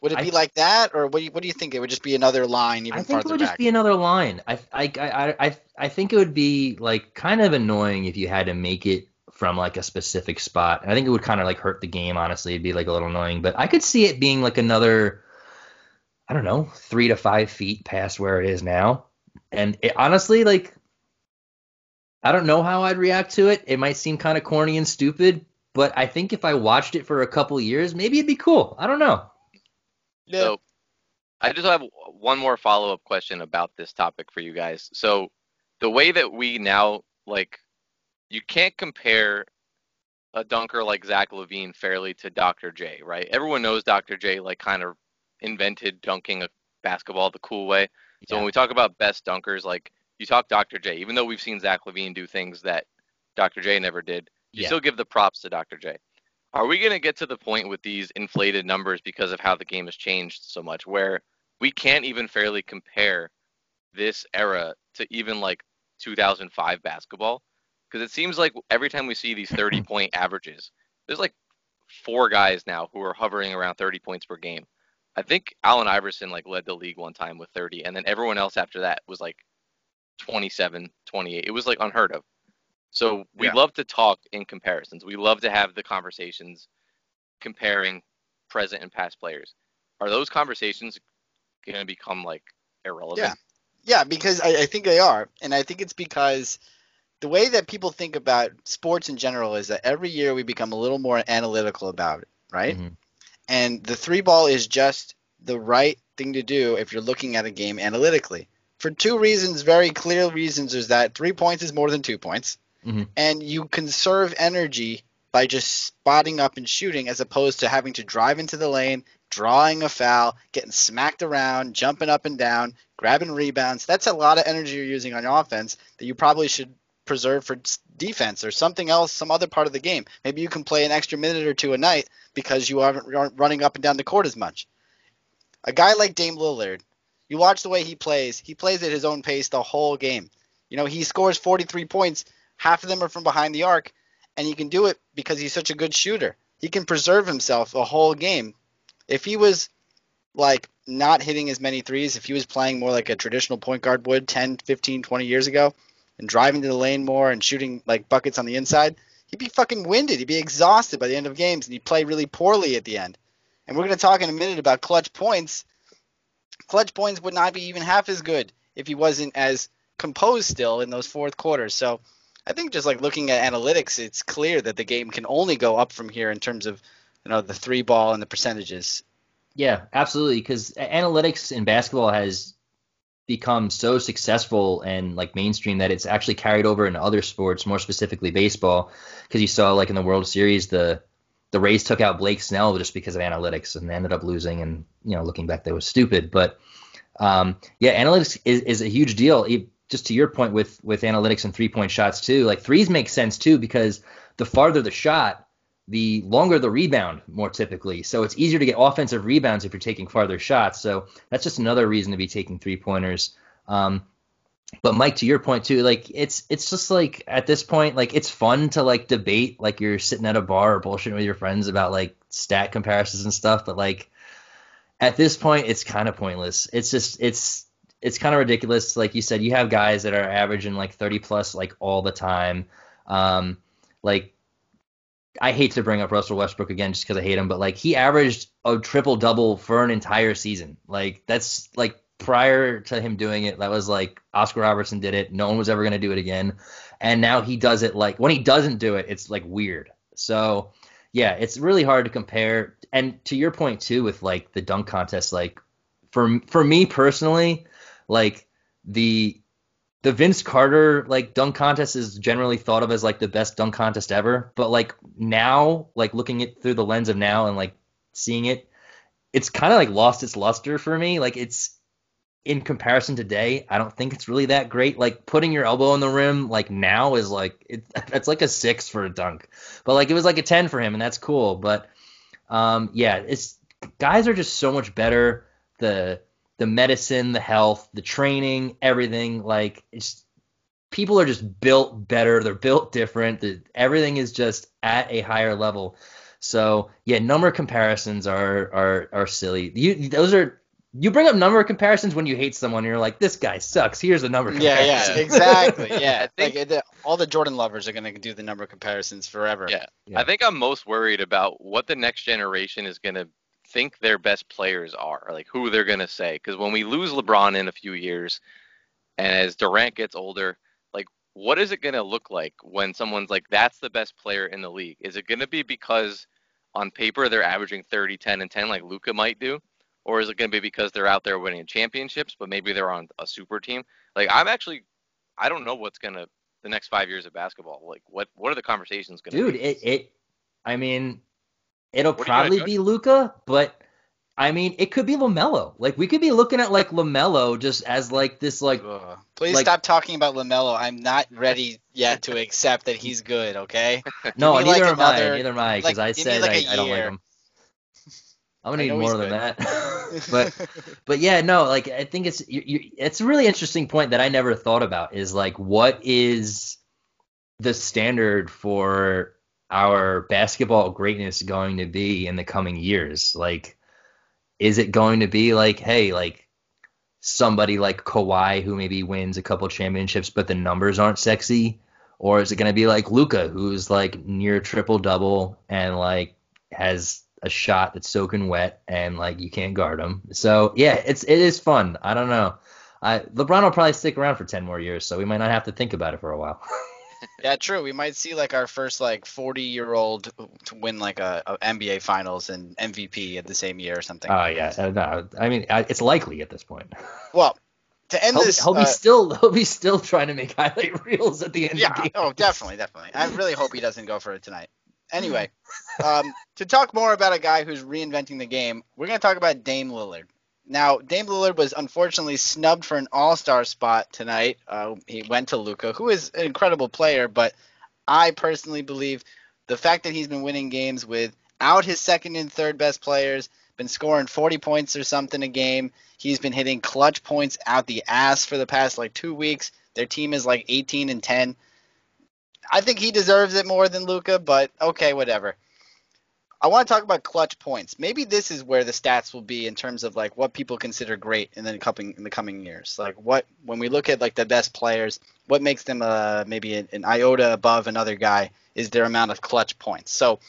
Would it I- be like that, or what do you, what do you think? It would just be another line even I think it would back. just be another line. I, I, I, I, I think it would be like kind of annoying if you had to make it from like a specific spot. I think it would kind of like hurt the game. Honestly, it'd be like a little annoying. But I could see it being like another, I don't know, three to five feet past where it is now. And it, honestly, like, I don't know how I'd react to it. It might seem kind of corny and stupid, but I think if I watched it for a couple years, maybe it'd be cool. I don't know. yeah. So I just have one more follow up question about this topic for you guys. So the way that we now like you can't compare a dunker like Zach LaVine fairly to Dr. J, right? Everyone knows Dr. J like kind of invented dunking a basketball the cool way. So Yeah. when we talk about best dunkers, like you talk Dr. J, even though we've seen Zach LaVine do things that Dr. J never did, you Yeah. still give the props to Dr. J. Are we going to get to the point with these inflated numbers because of how the game has changed so much where we can't even fairly compare this era to even like 2005 basketball? Because it seems like every time we see these 30 point averages, there's like four guys now who are hovering around 30 points per game. I think Allen Iverson like led the league one time with 30, and then everyone else after that was like 27, 28. It was like unheard of. So we Yeah. love to talk in comparisons. We love to have the conversations comparing present and past players. Are those conversations going to become like irrelevant? Yeah. Yeah, because I, I think they are, and I think it's because the way that people think about sports in general is that every year we become a little more analytical about it, right? Mhm. And the three ball is just the right thing to do if you're looking at a game analytically. For two reasons, very clear reasons, is that three points is more than two points, Mhm. and you conserve energy by just spotting up and shooting as opposed to having to drive into the lane, drawing a foul, getting smacked around, jumping up and down, grabbing rebounds. That's a lot of energy you're using on your offense that you probably should preserve for defense or something else, some other part of the game. Maybe you can play an extra minute or two a night because you aren't running up and down the court as much. A guy like Dame Lillard, you watch the way he plays, he plays at his own pace the whole game. You know, he scores 43 points, half of them are from behind the arc, and he can do it because he's such a good shooter. He can preserve himself a whole game. If he was like not hitting as many threes, if he was playing more like a traditional point guard would 10, 15, 20 years ago and driving to the lane more and shooting like buckets on the inside, he'd be fucking winded. He'd be exhausted by the end of games and he'd play really poorly at the end. And we're going to talk in a minute about clutch points. Clutch points would not be even half as good if he wasn't as composed still in those fourth quarters. So I think just like looking at analytics, it's clear that the game can only go up from here in terms of you know the three ball and the percentages. Yeah, absolutely. Because analytics in basketball has become so successful and like mainstream that it's actually carried over in other sports, more specifically baseball. Because you saw like in the World Series, the the Rays took out Blake Snell just because of analytics and they ended up losing. And you know, looking back, that was stupid. But um, yeah, analytics is, is a huge deal. Just to your point with with analytics and three point shots too, like threes make sense too because the farther the shot, the longer the rebound more typically. So it's easier to get offensive rebounds if you're taking farther shots. So that's just another reason to be taking three pointers. Um, but Mike, to your point too, like it's it's just like at this point, like it's fun to like debate, like you're sitting at a bar or bullshitting with your friends about like stat comparisons and stuff. But like at this point, it's kind of pointless. It's just it's it's kind of ridiculous. Like you said, you have guys that are averaging like 30 plus like all the time. Um, like I hate to bring up Russell Westbrook again just because I hate him, but like he averaged a triple double for an entire season. Like that's like prior to him doing it, that was like Oscar Robertson did it. No one was ever to do it again. And now he does it like when he doesn't do it, it's like weird. So yeah, it's really hard to compare. And to your point too, with like the dunk contest, like for for me personally, like the the Vince Carter like dunk contest is generally thought of as like the best dunk contest ever. But like now, like looking it through the lens of now and like seeing it, it's kind of like lost its luster for me. Like it's in comparison today, I don't think it's really that great. Like putting your elbow in the rim like now is like it, that's like a six for a dunk, but like it was like a ten for him, and that's cool. But um, yeah, it's guys are just so much better. The the medicine, the health, the training, everything. Like it's people are just built better. They're built different. The, everything is just at a higher level. So yeah, number comparisons are are are silly. You those are you bring up number comparisons when you hate someone. You're like, this guy sucks. Here's a number. Yeah, yeah, exactly. Yeah, think, like the, all the Jordan lovers are gonna do the number comparisons forever. Yeah. yeah, I think I'm most worried about what the next generation is gonna think their best players are, like who they're going to say. Because when we lose LeBron in a few years, and as Durant gets older, like what is it going to look like when someone's like, that's the best player in the league? Is it going to be because on paper they're averaging 30, 10, and 10 like Luka might do? Or is it going to be because they're out there winning championships, but maybe they're on a super team? Like I'm actually, I don't know what's going to the next five years of basketball. Like what what are the conversations going to be? Dude, it it, I mean, It'll what probably be Luka, but I mean, it could be LaMelo. Like we could be looking at like LaMelo just as like this like. Ugh. Please like, stop talking about LaMelo. I'm not ready yet to accept that he's good. Okay. no, neither like am another, I. Neither am I. Because like, I said like I, I, don't like him. I'm gonna need more than that. but but yeah, no, like I think it's you, you, it's a really interesting point that I never thought about is like what is the standard for our basketball greatness going to be in the coming years? Like, is it going to be like, hey, like somebody like Kawhi who maybe wins a couple championships, but the numbers aren't sexy? Or is it going to be like Luka, who's like near triple double and like has a shot that's soaking wet and like you can't guard him? So yeah, it's it is fun. I don't know. I, LeBron will probably stick around for ten more years, so we might not have to think about it for a while. yeah, true. We might see like our first like 40 year old to win like a, a, NBA Finals and MVP at the same year or something. Oh uh, yeah, uh, no, I mean it's likely at this point. Well, to end he'll, this, he'll uh, be still he'll be still trying to make highlight reels at the end. Yeah, of the game. oh definitely, definitely. I really hope he doesn't go for it tonight. Anyway, um, to talk more about a guy who's reinventing the game, we're going to talk about Dame Lillard. Now, Dame Lillard was unfortunately snubbed for an All Star spot tonight. Uh, he went to Luka, who is an incredible player, but I personally believe the fact that he's been winning games without his second and third best players, been scoring 40 points or something a game. He's been hitting clutch points out the ass for the past like two weeks. Their team is like 18 and 10. I think he deserves it more than Luka, but okay, whatever. I want to talk about clutch points. Maybe this is where the stats will be in terms of like what people consider great in the coming in the coming years. Like what when we look at like the best players, what makes them uh maybe an, an iota above another guy is their amount of clutch points. So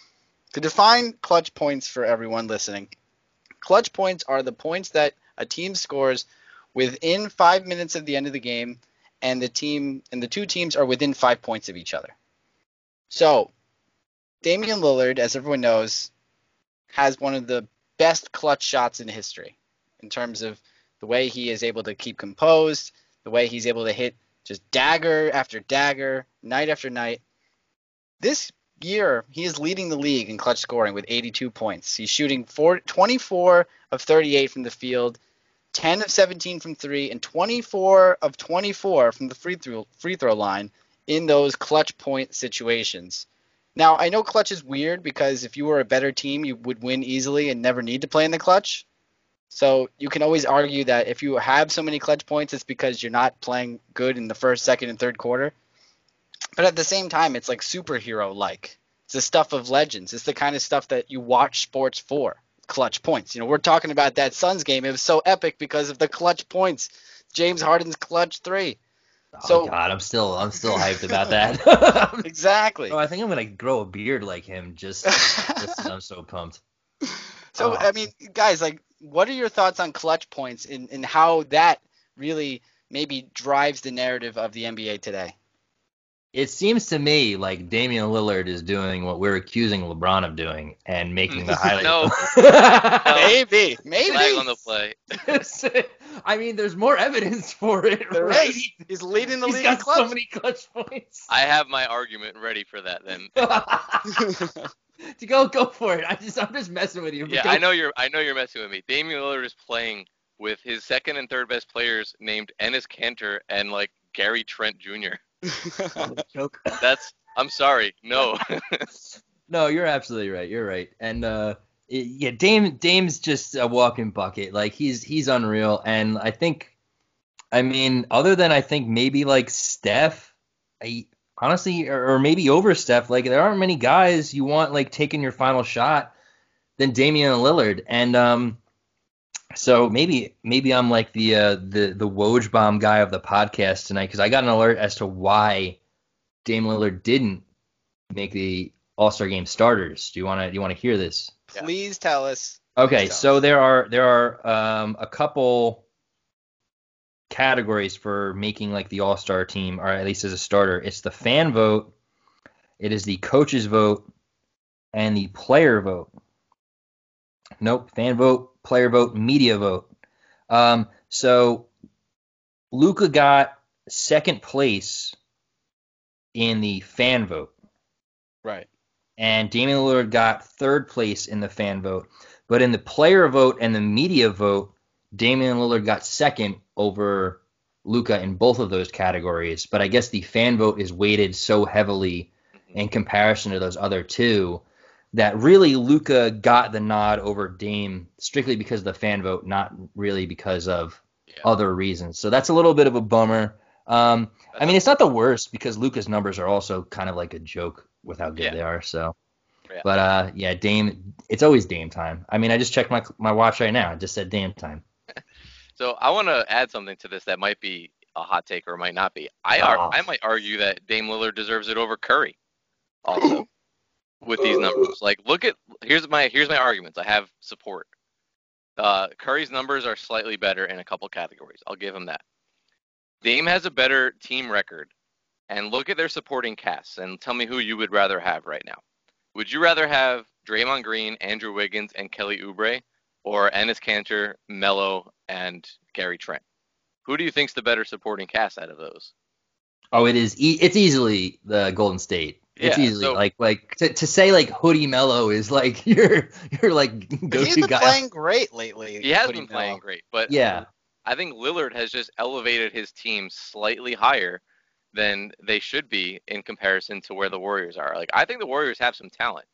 to define clutch points for everyone listening, clutch points are the points that a team scores within five minutes of the end of the game, and the team and the two teams are within five points of each other. So Damian Lillard, as everyone knows, has one of the best clutch shots in history in terms of the way he is able to keep composed, the way he's able to hit just dagger after dagger, night after night. This year, he is leading the league in clutch scoring with 82 points. He's shooting four, 24 of 38 from the field, 10 of 17 from three, and 24 of 24 from the free throw free throw line in those clutch point situations. Now, I know clutch is weird because if you were a better team, you would win easily and never need to play in the clutch. So you can always argue that if you have so many clutch points, it's because you're not playing good in the first, second, and third quarter. But at the same time, it's like superhero like. It's the stuff of legends. It's the kind of stuff that you watch sports for. Clutch points. You know, we're talking about that Suns game. It was so epic because of the clutch points. James Harden's clutch three. Oh So- God, I'm still I'm still hyped about that. Exactly. oh, I think I'm gonna grow a beard like him. Just, just I'm so pumped. So Oh. I mean, guys, like, what are your thoughts on clutch points and, and how that really maybe drives the narrative of the NBA today? It seems to me like Damian Lillard is doing what we're accusing LeBron of doing and making the highlight. No. No. Maybe, maybe. Flag on the play. I mean, there's more evidence for it. There right? is. He's leading the He's league in got clutch. so many clutch points. I have my argument ready for that then. to go, go for it. I just, I'm just messing with you. Yeah, I know you're I know you're messing with me. Damian Lillard is playing with his second and third best players named Enes Kanter and like Gary Trent Jr. Joke. That's I'm sorry. No. No, you're absolutely right. You're right. And uh, yeah, Dame Dame's just a walking bucket. Like he's he's unreal. And I think, I mean, other than I think maybe like Steph, I honestly, or, or maybe over Steph, like there aren't many guys you want like taking your final shot than Damian Lillard. And um, so maybe maybe I'm like the uh, the the Woj bomb guy of the podcast tonight because I got an alert as to why Dame Lillard didn't make the All Star Game starters. Do you want to do you want to hear this? Yeah. Please tell us. Okay, Please so there are there are um, a couple categories for making like the All Star team, or at least as a starter. It's the fan vote, it is the coaches vote, and the player vote. Nope, fan vote, player vote, media vote. Um, so Luka got second place in the fan vote Right. And Damian Lillard got third place in the fan vote. But in the player vote and the media vote, Damian Lillard got second over Luka in both of those categories. But I guess the fan vote is weighted so heavily in comparison to those other two that really Luka got the nod over Dame strictly because of the fan vote, not really because of Yeah. other reasons. So that's a little bit of a bummer. Um, I mean, it's not the worst because Luka's numbers are also kind of like a joke with how good Yeah. they are. So, Yeah. but uh, yeah, Dame. It's always Dame time. I mean, I just checked my my watch right now. It just said Dame time. So I want to add something to this that might be a hot take or might not be. I ar- Oh. I might argue that Dame Lillard deserves it over Curry, also with these numbers. Like, look at here's my here's my arguments. I have support. Uh, Curry's numbers are slightly better in a couple categories. I'll give him that. Dame has a better team record, and look at their supporting casts and tell me who you would rather have right now. Would you rather have Draymond Green, Andrew Wiggins, and Kelly Oubre, or Enes Kanter, Melo, and Gary Trent? Who do you think's the better supporting cast out of those? Oh, it is. E- it's easily the Golden State. It's Yeah, easily so- like like to, to say like Hoodie Melo is like your your like But go he's to been guy. playing great lately. He has Woody been playing Mel. great, but Yeah. I think Lillard has just elevated his team slightly higher than they should be in comparison to where the Warriors are. Like I think the Warriors have some talent.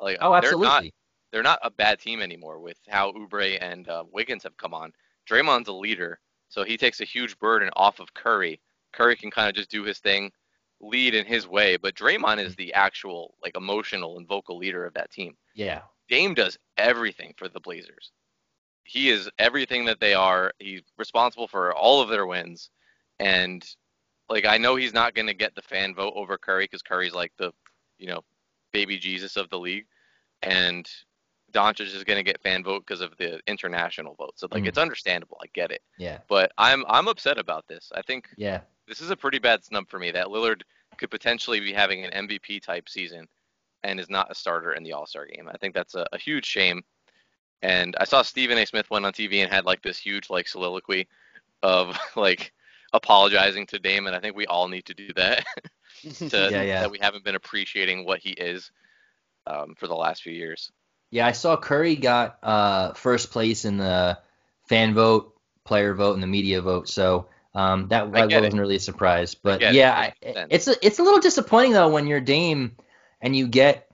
Like Oh, they're not absolutely. they're not a bad team anymore with how Oubre and uh, Wiggins have come on. Draymond's a leader, so he takes a huge burden off of Curry. Curry can kind of just do his thing, lead in his way, but Draymond is the actual like emotional and vocal leader of that team. Yeah. Dame does everything for the Blazers. He is everything that they are. He's responsible for all of their wins, and like I know he's not going to get the fan vote over Curry because Curry's like the, you know, baby Jesus of the league, and Doncic is going to get fan vote because of the international vote. So like Mm. it's understandable. I get it, Yeah. but I'm I'm upset about this. I think Yeah. this is a pretty bad snub for me that Lillard could potentially be having an MVP type season and is not a starter in the All Star game. I think that's a, a huge shame. And I saw Stephen A. Smith went on TV and had like this huge like soliloquy of like apologizing to Dame, and I think we all need to do that. to, Yeah, yeah. That we haven't been appreciating what he is um, for the last few years. Yeah, I saw Curry got uh, first place in the fan vote, player vote, and the media vote. So um, that, that wasn't really a surprise. But it. yeah, It I, it's a, it's a little disappointing though when you're Dame and you get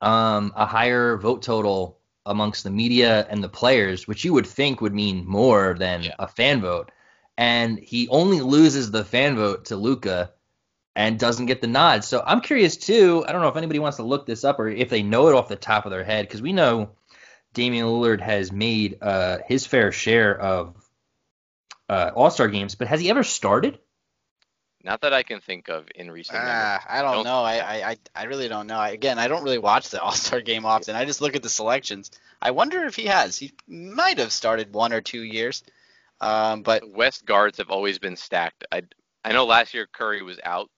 um, a higher vote total amongst the media and the players, which you would think would mean more than Yeah. a fan vote, and he only loses the fan vote to Luka and doesn't get the nod. So I'm curious too. I don't know if anybody wants to look this up or if they know it off the top of their head because we know Damian Lillard has made uh, his fair share of uh, All Star games, but has he ever started? Not that I can think of in recent memory. Ah, I don't Don't- know. I, I, I- I really don't know. I, again, I don't really watch the All Star game often. I just look at the selections. I wonder if he has. He might have started one or two years. Um, but West guards have always been stacked. I I know last year Curry was out,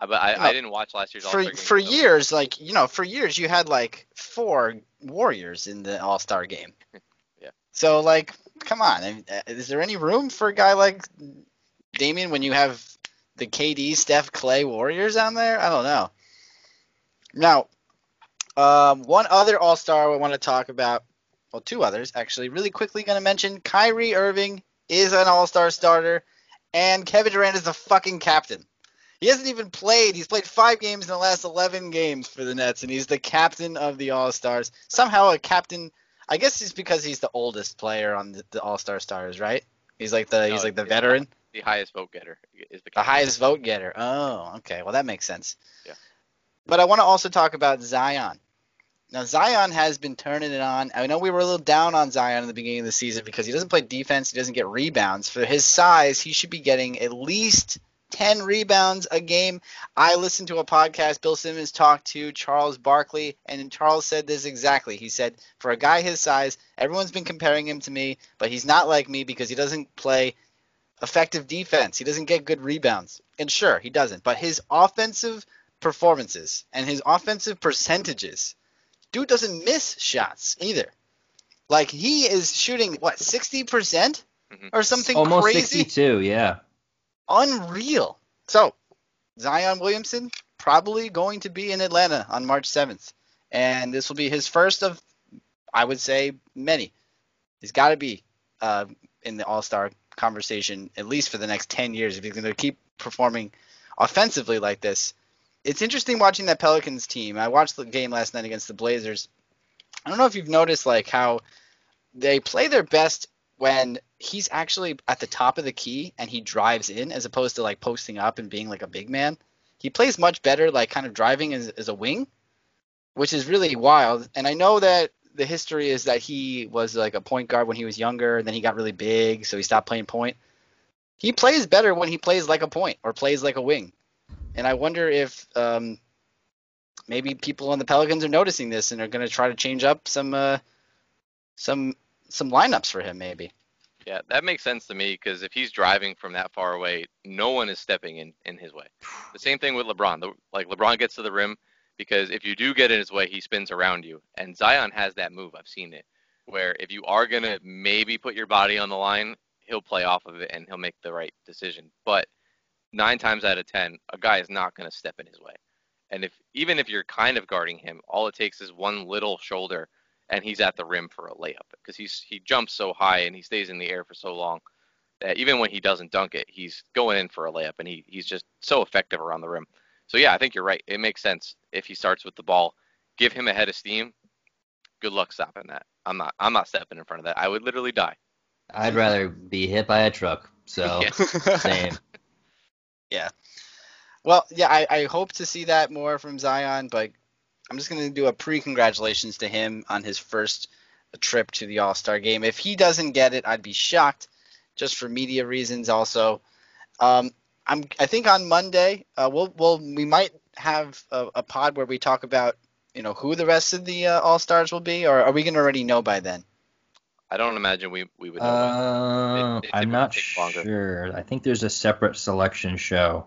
uh, but I. I didn't watch last year's for All-Star game. for so- years, like you know, for years you had like four Warriors in the All Star game. Yeah. So like, come on, uh, is there any room for a guy like Damian when you have the KD, Steph, Clay Warriors on there? I don't know. Now, um, one other All Star I want to talk about. Well, two others actually. Really quickly, going to mention Kyrie Irving is an All Star starter, and Kevin Durant is the fucking captain. He hasn't even played. He's played five games in the last 11 games for the Nets, and he's the captain of the All Stars. Somehow, a captain. I guess it's because he's the oldest player on the, the All Star stars, right? He's like the he's like the veteran, the highest vote getter is the the highest vote getter. Oh, okay. Well, that makes sense. Yeah. But I want to also talk about Zion. Now Zion has been turning it on. I know we were a little down on Zion in the beginning of the season because he doesn't play defense, he doesn't get rebounds. For his size, he should be getting at least 10 rebounds a game. I listened to a podcast Bill Simmons talked to Charles Barkley and Charles said this exactly. He said, "For a guy his size, everyone's been comparing him to me, but he's not like me because he doesn't play effective defense. He doesn't get good rebounds." And sure, he doesn't, but his offensive performances and his offensive percentages dude doesn't miss shots either. Like he is shooting what sixty percent Mhm. or something Almost crazy, 62, yeah. unreal. So Zion Williamson probably going to be in Atlanta on March seventh, and this will be his first of, I would say, many. He's got to be uh, in the All Star conversation at least for the next ten years if he's going to keep performing offensively like this. It's interesting watching that Pelicans team. I watched the game last night against the Blazers. I don't know if you've noticed like how they play their best when he's actually at the top of the key and he drives in as opposed to like posting up and being like a big man. He plays much better like kind of driving as, as a wing, which is really wild. And I know that the history is that he was like a point guard when he was younger, and then he got really big, so he stopped playing point. He plays better when he plays like a point or plays like a wing. And I wonder if um, maybe people on the Pelicans are noticing this and are going to try to change up some uh, some some lineups for him maybe. Yeah, that makes sense to me because if he's driving from that far away, no one is stepping in in his way. The same thing with LeBron. The, like LeBron gets to the rim because if you do get in his way, he spins around you. And Zion has that move. I've seen it where if you are gonna maybe put your body on the line, he'll play off of it and he'll make the right decision. But nine times out of ten, a guy is not gonna step in his way. And if even if you're kind of guarding him, all it takes is one little shoulder and he's at the rim for a layup because he's he jumps so high and he stays in the air for so long that even when he doesn't dunk it, he's going in for a layup and he he's just so effective around the rim. So yeah, I think you're right. It makes sense if he starts with the ball, give him a head of steam. Good luck stopping that. I'm not I'm not stepping in front of that. I would literally die. I'd rather be hit by a truck. So Yeah. same. Well, yeah, I, I hope to see that more from Zion, but I'm just going to do a pre congratulations to him on his first trip to the All Star game. If he doesn't get it, I'd be shocked, just for media reasons. Also, um, I'm I think on Monday uh, we'll we'll we might have a, a pod where we talk about you know who the rest of the uh, All Stars will be, or are we going to already know by then? I don't imagine we we would know. Uh, It- it I'm typically not takes sure. I think there's a separate selection show.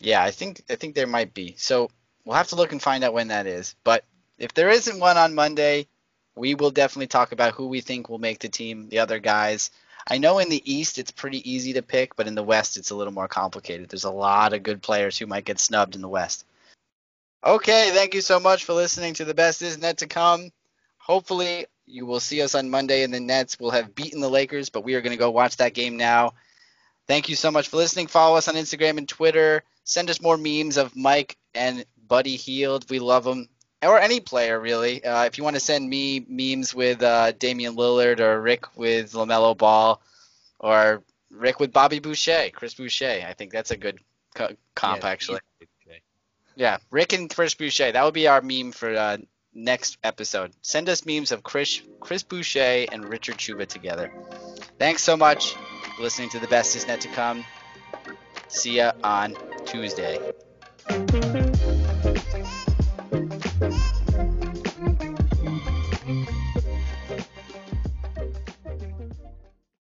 Yeah, I think I think there might be. So we'll have to look and find out when that is. But if there isn't one on Monday, we will definitely talk about who we think will make the team, the other guys. I know in the East it's pretty easy to pick, but in the West it's a little more complicated. There's a lot of good players who might get snubbed in the West. Okay, thank you so much for listening to the best is net to come. Hopefully you will see us on Monday and the Nets will have beaten the Lakers, but we are going to go watch that game now. Thank you so much for listening. Follow us on Instagram and Twitter. Send us more memes of Mike and Buddy Hield. We love them. Or any player, really. Uh, if you want to send me memes with uh, Damian Lillard or Rick with LaMelo Ball or Rick with Bobby Boucher, Chris Boucher. I think that's a good co- comp, Yeah, actually. Yeah, Rick and Chris Boucher. That would be our meme for uh, next episode. Send us memes of Chris, Chris Boucher and Richard Ciuba together. Thanks so much for listening to The Best Is Net to Come. See ya on Tuesday.